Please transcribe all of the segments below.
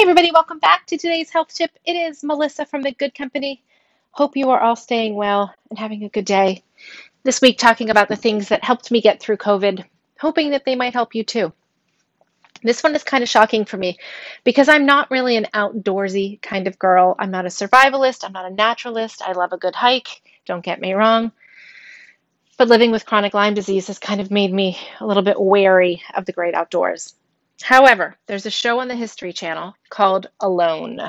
Hey, everybody, welcome back to today's health tip. It is Melissa from The Good Company. Hope you are all staying well and having a good day. This week, talking about the things that helped me get through COVID, hoping that they might help you too. This one is kind of shocking for me because I'm not really an outdoorsy kind of girl. I'm not a survivalist, I'm not a naturalist. I love a good hike, don't get me wrong. But living with chronic Lyme disease has kind of made me a little bit wary of the great outdoors. However, there's a show on the History Channel called Alone.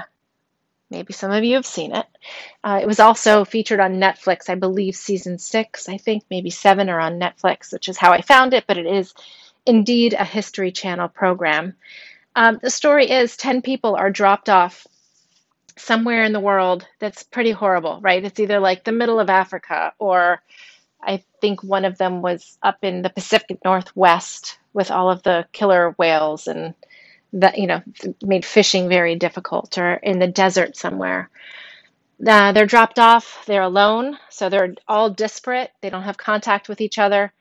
Maybe some of you have seen it. Uh, it was also featured on Netflix, I believe season six, I think maybe seven are on Netflix, which is how I found it, but it is indeed a History Channel program. Um, the story is 10 people are dropped off somewhere in the world that's pretty horrible, right? It's either like the middle of Africa or I think one of them was up in the Pacific Northwest with all of the killer whales and that you know made fishing very difficult or in the desert somewhere. Uh, they're dropped off. They're alone. So they're all disparate. They don't have contact with each other.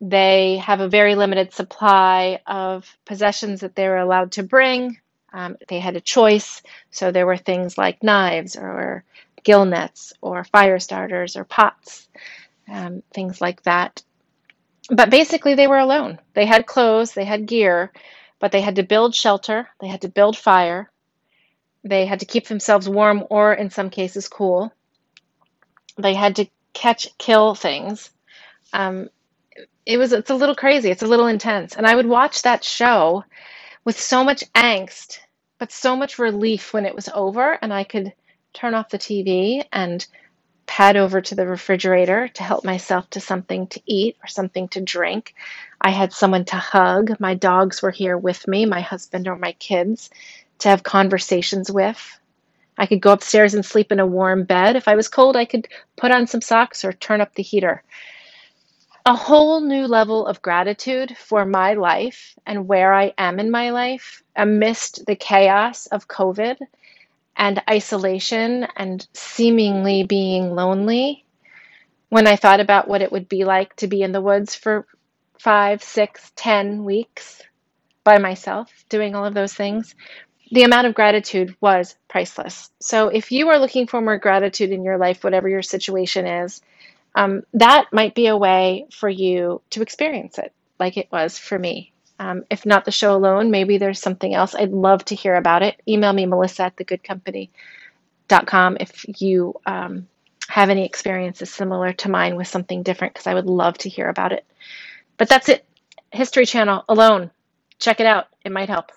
They have a very limited supply of possessions that they were allowed to bring. Um, they had a choice. So there were things like knives or gill nets or fire starters or pots um, things like that but basically they were alone. They had clothes, they had gear, but they had to build shelter, they had to build fire, they had to keep themselves warm or in some cases cool. They had to catch, kill things. Um, it was it's a little crazy, it's a little intense. And I would watch that show with so much angst, but so much relief when it was over and I could turn off the TV and pad over to the refrigerator to help myself to something to eat or something to drink. I had someone to hug. My dogs were here with me, my husband or my kids, to have conversations with. I could go upstairs and sleep in a warm bed. If I was cold, I could put on some socks or turn up the heater. A whole new level of gratitude for my life and where I am in my life amidst the chaos of COVID and isolation and seemingly being lonely when I thought about what it would be like to be in the woods for five, six, ten weeks by myself doing all of those things, the amount of gratitude was priceless. So if you are looking for more gratitude in your life, whatever your situation is, um, that might be a way for you to experience it like it was for me. Um, if not the show alone, maybe there's something else. I'd love to hear about it. Email me, melissa at thegoodcompany.com if you um, have any experiences similar to mine with something different, because I would love to hear about it. But that's it. History Channel alone. Check it out, it might help.